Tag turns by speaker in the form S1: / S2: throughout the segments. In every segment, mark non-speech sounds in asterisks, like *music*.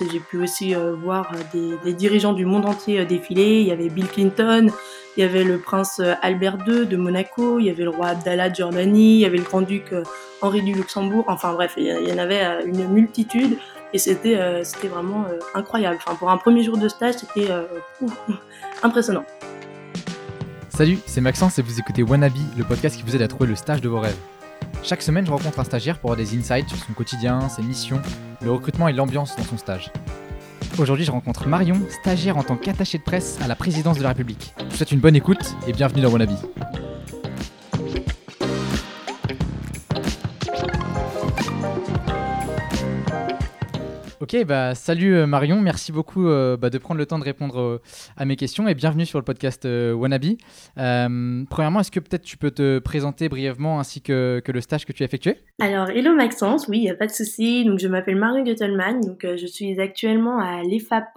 S1: J'ai pu aussi voir des, des, dirigeants du monde entier défiler. Il y avait Bill Clinton, il y avait le prince Albert II de Monaco, il y avait le roi Abdallah de Jordanie, il y avait le grand-duc Henri du Luxembourg. Enfin bref, il y en avait une multitude et c'était c'était vraiment incroyable. Enfin, pour un premier jour de stage, c'était *laughs* impressionnant.
S2: Salut, c'est Maxence et vous écoutez Wannabe, le podcast qui vous aide à trouver le stage de vos rêves. Chaque semaine, je rencontre un stagiaire pour avoir des insights sur son quotidien, ses missions, le recrutement et l'ambiance dans son stage. Aujourd'hui, je rencontre Marion, stagiaire en tant qu'attachée de presse à la présidence de la République. Je vous souhaite une bonne écoute et bienvenue dans Wannabe. Bah salut euh, Marion, merci beaucoup euh, bah, de prendre le temps de répondre euh, à mes questions et bienvenue sur le podcast Wannabe. premièrement, est-ce que peut-être tu peux te présenter brièvement ainsi que, le stage que tu as effectué?
S1: Alors, hello Maxence, oui, il n'y a pas de souci. Je m'appelle Marion Göttelmann, donc je suis actuellement à l'EFAP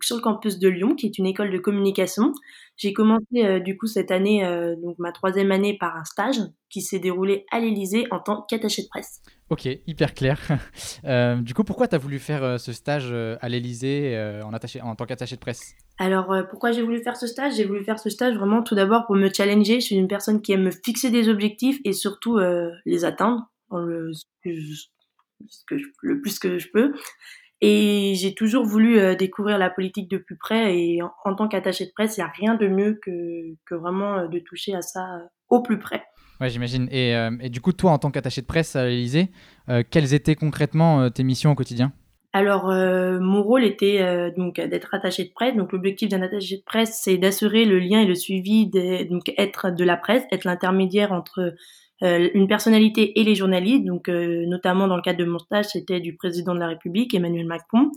S1: sur le campus de Lyon, qui est une école de communication. J'ai commencé du coup cette année, donc ma troisième année, par un stage qui s'est déroulé à l'Elysée en tant qu'attaché de presse.
S2: Ok, hyper clair. *laughs* Euh, du coup, pourquoi tu as voulu faire euh, ce stage euh, à l'Elysée en, en tant qu'attaché de presse?
S1: Alors, pourquoi j'ai voulu faire ce stage? J'ai voulu faire ce stage vraiment tout d'abord pour me challenger. Je suis une personne qui aime me fixer des objectifs et surtout les atteindre le, le plus que je peux. Et j'ai toujours voulu découvrir la politique de plus près et en, tant qu'attaché de presse, il n'y a rien de mieux que vraiment de toucher à ça au plus près.
S2: Ouais, j'imagine. Et, euh, et, du coup, toi, en tant qu'attaché de presse à l'Elysée, euh, quelles étaient concrètement euh, tes missions au quotidien?
S1: Alors, mon rôle était donc d'être attaché de presse. Donc, l'objectif d'un attaché de presse, c'est d'assurer le lien et le suivi, des, donc être de la presse, être l'intermédiaire entre une personnalité et les journalistes. Donc, notamment dans le cadre de mon stage, c'était du président de la République, Emmanuel Macron.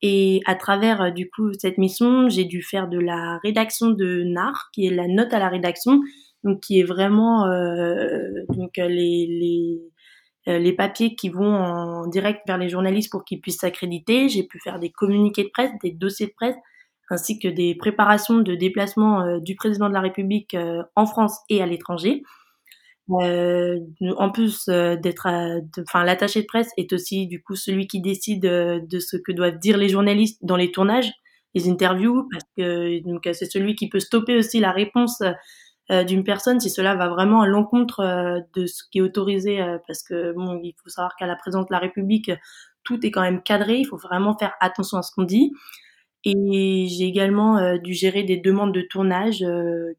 S1: Et à travers du coup cette mission, j'ai dû faire de la rédaction de NAR, qui est la note à la rédaction, donc qui est vraiment euh, les euh, les papiers qui vont en direct vers les journalistes pour qu'ils puissent s'accréditer. J'ai pu faire des communiqués de presse, des dossiers de presse, ainsi que des préparations de déplacement euh, du président de la République en France et à l'étranger. Euh, en plus d'être, enfin l'attaché de presse est aussi du coup celui qui décide de ce que doivent dire les journalistes dans les tournages, les interviews, parce que donc c'est celui qui peut stopper aussi la réponse euh, d'une personne si cela va vraiment à l'encontre euh, de ce qui est autorisé euh, parce que bon il faut savoir qu'à la présidence de la République tout est quand même cadré il faut vraiment faire attention à ce qu'on dit. Et j'ai également dû gérer des demandes de tournage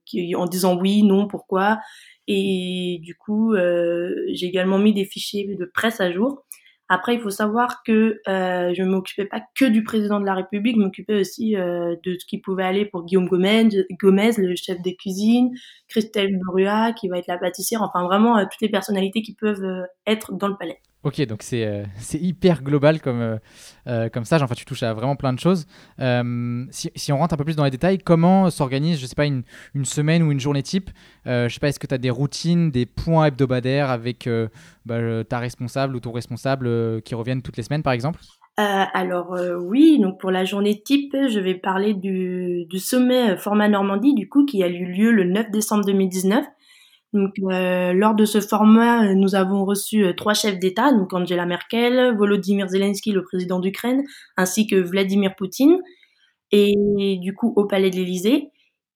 S1: qui, en disant oui non pourquoi. Et du coup j'ai également mis des fichiers de presse à jour après, il faut savoir que euh, je ne m'occupais pas que du président de la République, je m'occupais aussi euh, de ce qui pouvait aller pour Guillaume Gomez, Gomez le chef des cuisines, Christelle Brua, qui va être la pâtissière, enfin vraiment euh, toutes les personnalités qui peuvent euh, être dans le palais.
S2: Ok, donc c'est euh, *laughs* hyper global comme, euh, euh, comme ça. Enfin, tu touches à vraiment plein de choses. Si, si, on rentre un peu plus dans les détails, comment s'organise, je sais pas, une, une, semaine ou une journée type Je sais pas, est-ce que tu as des routines, des points hebdomadaires avec bah, ta responsable ou ton responsable qui reviennent toutes les semaines, par exemple?
S1: Alors oui, donc pour la journée type, je vais parler du, du sommet Format Normandie, du coup, qui a eu lieu le 9 décembre 2019 donc, euh, lors de ce format, nous avons reçu euh, trois chefs d'État, donc Angela Merkel, Volodymyr Zelensky, le président d'Ukraine, ainsi que Vladimir Poutine, et du coup au Palais de l'Élysée.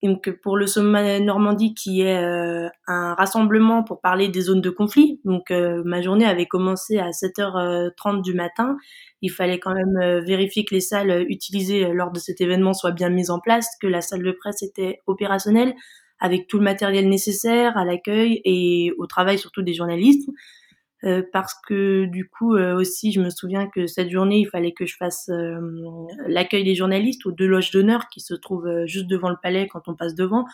S1: Donc, pour le sommet Normandie, qui est euh, un rassemblement pour parler des zones de conflit. Donc, ma journée avait commencé à 7h30 du matin. Il fallait quand même vérifier que les salles utilisées lors de cet événement soient bien mises en place, que la salle de presse était opérationnelle, avec tout le matériel nécessaire à l'accueil et au travail surtout des journalistes. Euh, parce que du coup euh, aussi je me souviens que cette journée il fallait que je fasse euh, l'accueil des journalistes aux deux loges d'honneur qui se trouvent juste devant le palais quand on passe devant.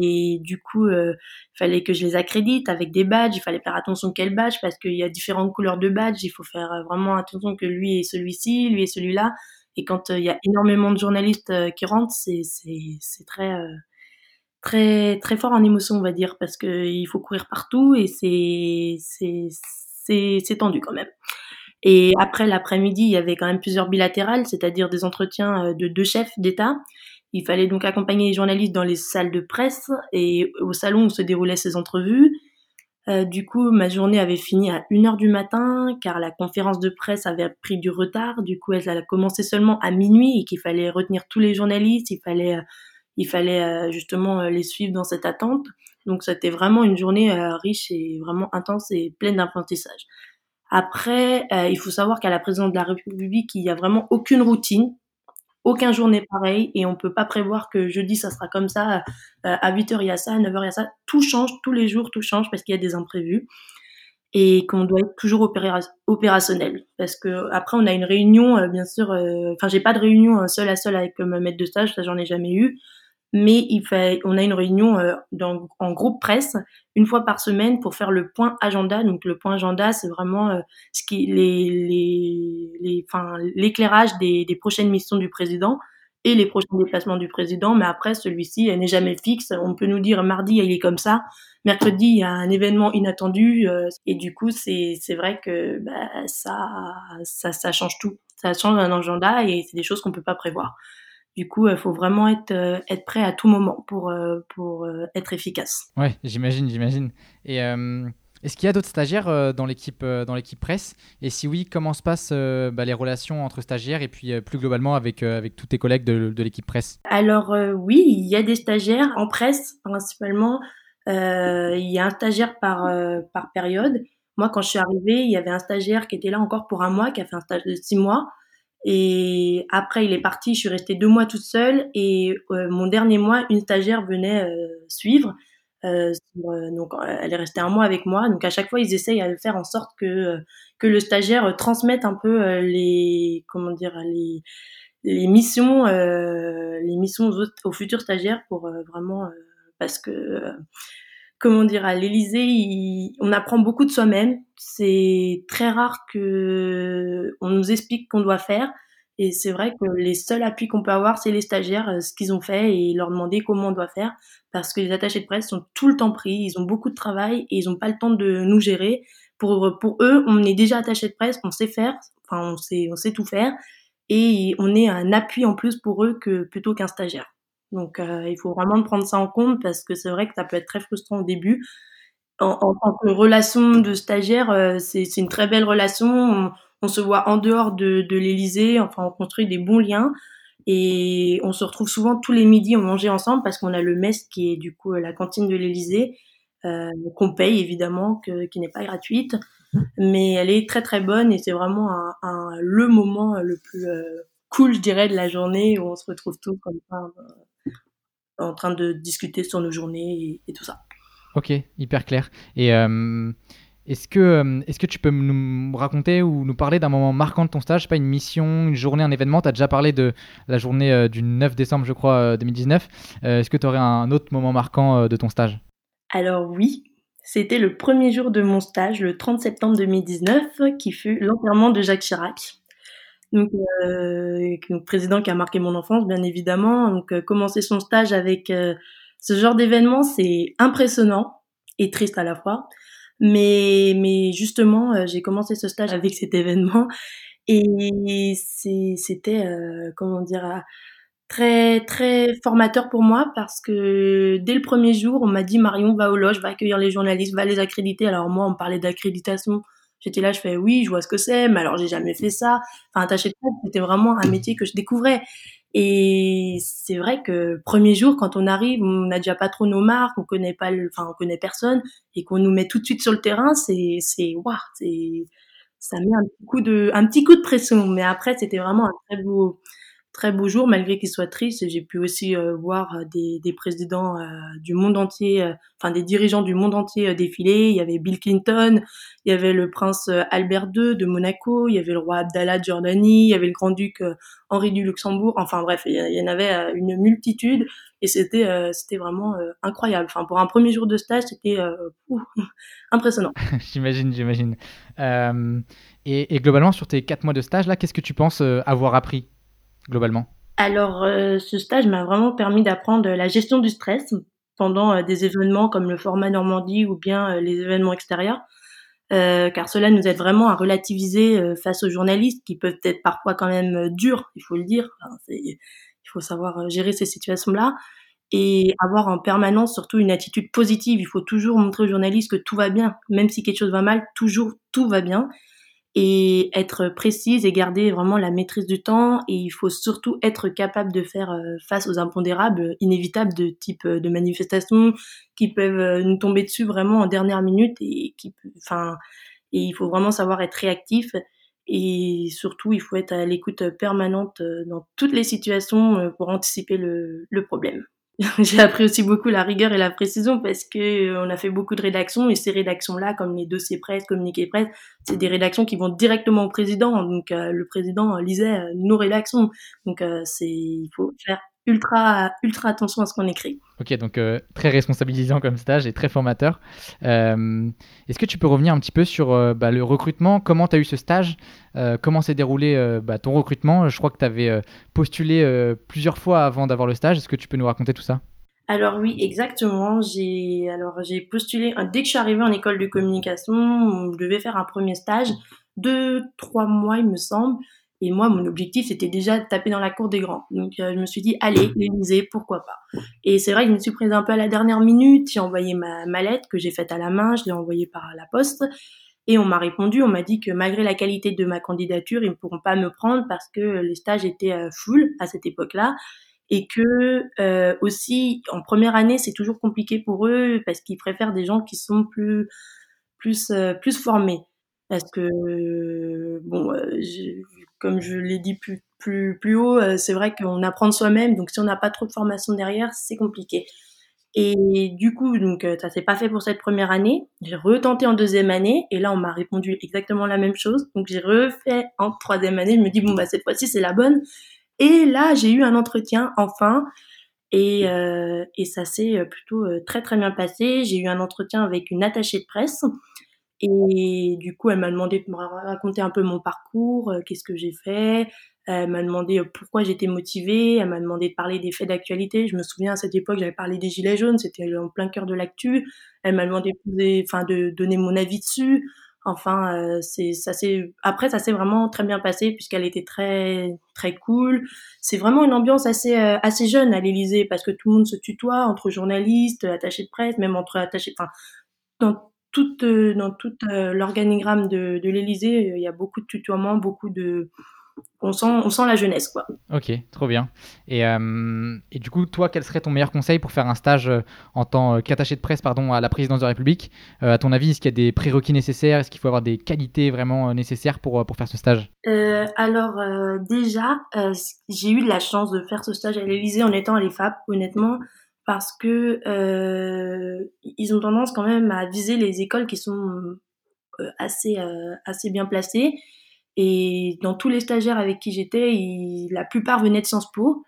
S1: Et du coup il fallait que je les accrédite avec des badges. Il fallait faire attention quel badge parce qu'il y a différentes couleurs de badges. Il faut faire vraiment attention que lui est celui-ci lui est celui-là. Et quand il y a énormément de journalistes qui rentrent c'est c'est très très très fort en émotion, on va dire, parce que il faut courir partout et c'est c'est c'est tendu quand même. Et après l'après-midi, il y avait quand même plusieurs bilatérales, c'est-à-dire des entretiens euh, de deux chefs d'État. Il fallait donc accompagner les journalistes dans les salles de presse et au salon où se déroulaient ces entrevues. Euh, du coup, ma journée avait fini à 1h du matin car la conférence de presse avait pris du retard. Du coup, elle a commencé seulement à minuit et qu'il fallait retenir tous les journalistes, il fallait, euh, il fallait euh, justement les suivre dans cette attente. Donc, c'était vraiment une journée riche et vraiment intense et pleine d'apprentissage. Après, il faut savoir qu'à la présidence de la République, il n'y a vraiment aucune routine aucun jour n'est pareil et on peut pas prévoir que jeudi ça sera comme ça, euh, à 8h il y a ça, à 9h il y a ça. Tout change, tous les jours tout change parce qu'il y a des imprévus et qu'on doit être toujours opérationnel parce que après on a une réunion euh, bien sûr euh, enfin j'ai pas de réunion seul à seul avec ma maître de stage ça j'en ai jamais eu mais il fait, on a une réunion euh, dans, en groupe presse une fois par semaine pour faire le point agenda. Donc le point agenda, c'est vraiment euh, ce qui les les les l'éclairage des, des prochaines missions du président et les prochains déplacements du président. Mais après, celui-ci n'est jamais fixe. On peut nous dire mardi il est comme ça, mercredi il y a un événement inattendu euh, et du coup c'est c'est vrai que bah, ça ça ça change tout. Ça change un agenda et c'est des choses qu'on peut pas prévoir. Du coup, il faut vraiment être, euh, être prêt à tout moment pour, euh, pour euh, être efficace.
S2: Ouais, j'imagine, j'imagine. Et est-ce qu'il y a d'autres stagiaires dans l'équipe dans l'équipe presse? Et si oui, comment se passent bah, les relations entre stagiaires et puis plus globalement avec, avec tous tes collègues de, de l'équipe presse?
S1: Alors oui, il y a des stagiaires en presse principalement. il y a un stagiaire par, par période. Moi, quand je suis arrivée, il y avait un stagiaire qui était là encore pour un mois, qui a fait un stage de six mois. Et après, il est parti. Je suis restée deux mois toute seule. Et euh, mon dernier mois, une stagiaire venait euh, suivre. Euh, donc, elle est restée un mois avec moi. Donc, à chaque fois, ils essayent de faire en sorte que que le stagiaire transmette un peu les comment dire les les missions les missions aux, aux futurs stagiaires pour vraiment parce que comment dire, à l'Élysée, on apprend beaucoup de soi-même. C'est très rare que on nous explique qu'on doit faire. Et c'est vrai que les seuls appuis qu'on peut avoir, c'est les stagiaires, euh, ce qu'ils ont fait et leur demander comment on doit faire. Parce que les attachés de presse sont tout le temps pris, ils ont beaucoup de travail et ils n'ont pas le temps de nous gérer. Pour, pour eux, on est déjà attaché de presse, on sait faire, enfin on sait, on sait tout faire. Et on est un appui en plus pour eux que plutôt qu'un stagiaire. Donc, euh, il faut vraiment prendre ça en compte parce que c'est vrai que ça peut être très frustrant au début. En, tant que relation de stagiaire, euh, c'est une très belle relation. On, se voit en dehors de, de l'Élysée. Enfin, on construit des bons liens. Et on se retrouve souvent tous les midis, on mangeait ensemble parce qu'on a le MES qui est du coup la cantine de l'Élysée, euh, qu'on paye évidemment, que, qui n'est pas gratuite. Mais elle est très très bonne et c'est vraiment un, un, le moment le plus euh, cool, je dirais, de la journée où on se retrouve tous comme ça en train de discuter sur nos journées et, tout ça.
S2: Ok, hyper clair. Et euh, est-ce que, euh, est que tu peux nous raconter ou nous parler d'un moment marquant de ton stage, pas une mission, une journée, un événement? Tu as déjà parlé de la journée euh, du 9 décembre, je crois, 2019. est-ce que tu aurais un autre moment marquant de ton stage?
S1: Alors oui, c'était le premier jour de mon stage, le 30 septembre 2019, qui fut l'enterrement de Jacques Chirac. Donc, euh, président qui a marqué mon enfance, bien évidemment. Donc, euh, commencer son stage avec euh, ce genre d'événement, c'est impressionnant et triste à la fois. Mais, mais justement, euh, j'ai commencé ce stage avec cet événement et c'était, comment dire, très très formateur pour moi parce que dès le premier jour, on m'a dit Marion va au loge, va accueillir les journalistes, va les accréditer. Alors moi, on parlait d'accréditation J'étais là, je fais oui, je vois ce que c'est, mais alors j'ai jamais fait ça. Enfin, attaché de c'était vraiment un métier que je découvrais. Et c'est vrai que premier jour, quand on arrive, on n'a déjà pas trop nos marques, on connaît pas, enfin, on connaît personne, et qu'on nous met tout de suite sur le terrain, c'est, c'est, waouh, c'est, ça met un petit coup de, un petit coup de pression. Mais après, c'était vraiment un très beau, très beau jour, malgré qu'il soit triste. J'ai pu aussi euh, voir euh, des, présidents euh, du monde entier, enfin des dirigeants du monde entier défiler. Il y avait Bill Clinton, il y avait le prince Albert II de Monaco, il y avait le roi Abdallah de Jordanie, il y avait le grand-duc Henri du Luxembourg. Enfin bref, il y en avait une multitude et c'était c'était vraiment incroyable. Enfin pour un premier jour de stage, c'était *laughs* impressionnant. *laughs*
S2: j'imagine, j'imagine. Et, et, globalement, sur tes quatre mois de stage, là, qu'est-ce que tu penses avoir appris? Globalement
S1: Alors, euh, ce stage m'a vraiment permis d'apprendre la gestion du stress pendant euh, des événements comme le format Normandie ou bien euh, les événements extérieurs. car cela nous aide vraiment à relativiser face aux journalistes qui peuvent être parfois quand même durs, il faut le dire. il faut savoir gérer ces situations-là. et avoir en permanence surtout une attitude positive. Il faut toujours montrer aux journalistes que tout va bien, même si quelque chose va mal, toujours tout va bien et être précise et garder vraiment la maîtrise du temps et il faut surtout être capable de faire euh, face aux impondérables inévitables de type euh, de manifestations qui peuvent euh, nous tomber dessus vraiment en dernière minute et qui enfin et il faut vraiment savoir être réactif et surtout il faut être à l'écoute permanente dans toutes les situations pour anticiper le, le problème. *laughs* j'ai appris aussi beaucoup la rigueur et la précision parce que euh, on a fait beaucoup de rédactions et ces rédactions-là, comme les dossiers presse, communiqués presse, c'est des rédactions qui vont directement au président. Donc euh, le président lisait euh, nos rédactions. Donc c'est il faut faire ultra, ultra attention à ce qu'on écrit.
S2: Ok, donc euh, très responsabilisant comme stage et très formateur. Euh, est-ce que tu peux revenir un petit peu sur euh, bah, le recrutement? Comment tu as eu ce stage? Comment s'est déroulé bah, ton recrutement? Je crois que tu avais postulé plusieurs fois avant d'avoir le stage. Est-ce que tu peux nous raconter tout ça?
S1: Alors oui, exactement. J'ai alors j'ai postulé dès que je suis arrivée en école de communication, je devais faire un premier stage, deux trois mois il me semble. Et moi, mon objectif, c'était déjà de taper dans la cour des grands. Donc, euh, je me suis dit, allez, l'Élysée, pourquoi pas. Et c'est vrai que je me suis prise un peu à la dernière minute. J'ai envoyé ma, ma lettre que j'ai faite à la main, je l'ai envoyée par la poste. Et on m'a répondu, on m'a dit que malgré la qualité de ma candidature, ils ne pourront pas me prendre parce que les stages étaient euh, full à cette époque-là. Et que euh, aussi, en première année, c'est toujours compliqué pour eux parce qu'ils préfèrent des gens qui sont plus plus plus formés parce que bon comme je l'ai dit plus, plus, plus haut, euh, c'est vrai qu'on apprend de soi-même, donc si on n'a pas trop de formation derrière, c'est compliqué. Et du coup, donc euh, ça s'est pas fait pour cette première année. J'ai retenté en deuxième année, et là on m'a répondu exactement la même chose. Donc j'ai refait en troisième année. Je me dis bon bah cette fois-ci c'est la bonne. Et là j'ai eu un entretien enfin, et, euh, et ça s'est plutôt très très bien passé. J'ai eu un entretien avec une attachée de presse et du coup, elle m'a demandé de me raconter un peu mon parcours, euh, qu'est-ce que j'ai fait. Elle m'a demandé euh, pourquoi j'étais motivée. Elle m'a demandé de parler des faits d'actualité. Je me souviens à cette époque, j'avais parlé des gilets jaunes. C'était en plein cœur de l'actu. Elle m'a demandé de, enfin, de donner mon avis dessus. Enfin, euh, c'est ça c'est après ça s'est vraiment très bien passé puisqu'elle était très très cool. C'est vraiment une ambiance assez assez jeune à l'Élysée parce que tout le monde se tutoie entre journalistes, attachés de presse, même entre attachés. Enfin, dans euh, dans tout euh, l'organigramme de, de l'Élysée, il y a beaucoup de tutoiements, beaucoup de, on sent, on sent la jeunesse, quoi.
S2: Ok, trop bien. Et, euh, et, du coup, toi, quel serait ton meilleur conseil pour faire un stage en tant qu'attaché de presse pardon, à la présidence de la République? À ton avis, est-ce qu'il y a des prérequis nécessaires? Est-ce qu'il faut avoir des qualités vraiment nécessaires pour, pour faire ce stage?
S1: Alors, déjà, j'ai eu de la chance de faire ce stage à l'Élysée en étant à l'EFAP, honnêtement parce que euh, ils ont tendance quand même à viser les écoles qui sont euh, assez euh, assez bien placées. Et dans tous les stagiaires avec qui j'étais la plupart venaient de Sciences Po.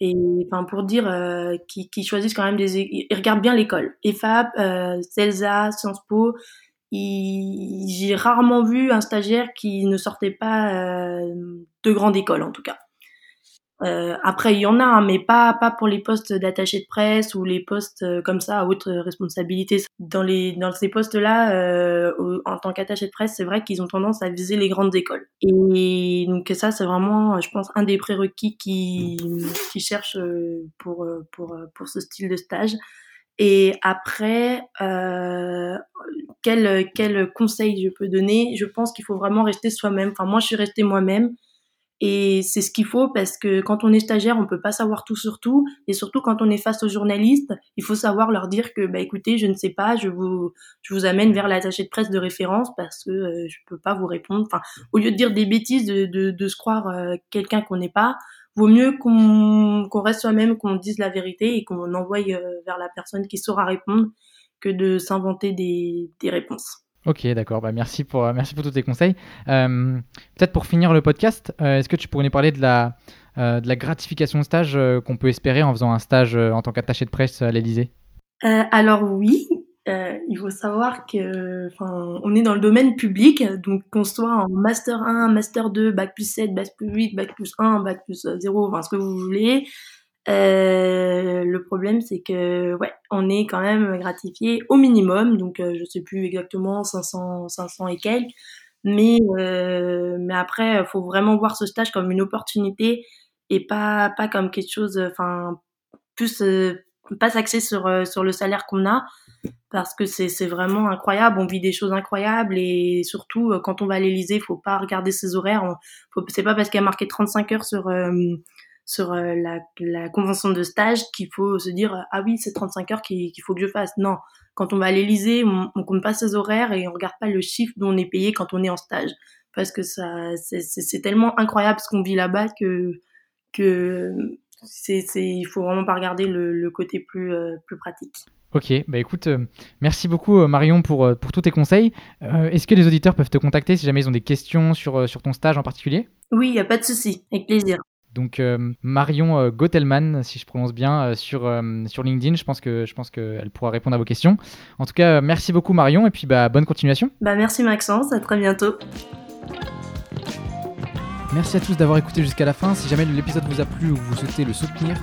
S1: Et enfin pour dire euh, qui, choisissent quand même des ils regardent bien l'école. EFAP euh, CELSA Sciences Po j'ai rarement vu un stagiaire qui ne sortait pas euh, de grande école en tout cas euh, après, il y en a, hein, mais pas pas pour les postes d'attaché de presse ou les postes euh, comme ça à haute responsabilité. Dans les dans ces postes-là, euh, en tant qu'attaché de presse, c'est vrai qu'ils ont tendance à viser les grandes écoles. Et donc ça, c'est vraiment, je pense, un des prérequis qui qui cherchent euh, pour pour pour ce style de stage. Et après, euh, quel quel conseil je peux donner? Je pense qu'il faut vraiment rester soi-même. Enfin, moi, je suis restée moi-même. Et c'est ce qu'il faut parce que quand on est stagiaire, on peut pas savoir tout sur tout. Et surtout quand on est face aux journalistes, il faut savoir leur dire que, bah écoutez, je ne sais pas, je vous, je vous amène vers l'attaché de presse de référence parce que euh, je peux pas vous répondre. Enfin, au lieu de dire des bêtises, de, de, de se croire euh, quelqu'un qu'on n'est pas, vaut mieux qu'on qu'on reste soi-même, qu'on dise la vérité et qu'on envoie euh, vers la personne qui saura répondre que de s'inventer des, des réponses.
S2: Ok, d'accord. Bah, merci, pour, euh, merci pour tous tes conseils. Euh, peut-être pour finir le podcast, euh, est-ce que tu pourrais nous parler de la, de la gratification de stage qu'on peut espérer en faisant un stage en tant qu'attaché de presse à l'Elysée
S1: Alors oui, il faut savoir que on est dans le domaine public, donc qu'on soit en Master 1, Master 2, Bac plus 7, Bac plus 8, Bac plus 1, Bac plus 0, enfin ce que vous voulez, euh, le problème, c'est que ouais, on est quand même gratifié au minimum, donc euh, je sais plus exactement 500, 500 et quelques, mais euh, mais après, faut vraiment voir ce stage comme une opportunité et pas pas comme quelque chose, enfin plus pas s'axer sur sur le salaire qu'on a parce que c'est c'est vraiment incroyable. On vit des choses incroyables et surtout quand on va à l'Élysée, faut pas regarder ses horaires. C'est pas parce qu'il y a marqué 35 heures sur sur euh, la, la, convention de stage qu'il faut se dire ah oui c'est 35 heures qu'il faut que je fasse. Non, quand on va à l'Élysée, on, on compte pas ses horaires et on regarde pas le chiffre dont on est payé quand on est en stage parce que ça c'est tellement incroyable ce qu'on vit là-bas que que c'est il faut vraiment pas regarder le, le côté plus euh, plus pratique.
S2: Ok, bah écoute, euh, merci beaucoup Marion pour, pour tous tes conseils. Est-ce que les auditeurs peuvent te contacter si jamais ils ont des questions sur, sur ton stage en particulier?
S1: Oui, il n'y a pas de souci, avec plaisir.
S2: Donc euh, Marion euh, Gotelman, si je prononce bien, euh, sur, sur LinkedIn. Je pense que je pense qu'elle pourra répondre à vos questions. En tout cas, merci beaucoup Marion et puis bah, bonne continuation.
S1: Bah, merci Maxence, à très bientôt.
S2: Merci à tous d'avoir écouté jusqu'à la fin. Si jamais l'épisode vous a plu ou vous souhaitez le soutenir,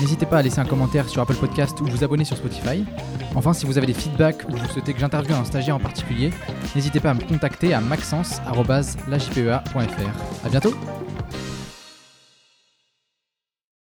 S2: n'hésitez pas à laisser un commentaire sur Apple Podcast ou vous abonner sur Spotify. Enfin, si vous avez des feedbacks ou vous souhaitez que j'interviewe un stagiaire en particulier, n'hésitez pas à me contacter à maxence.lajpea.fr. A bientôt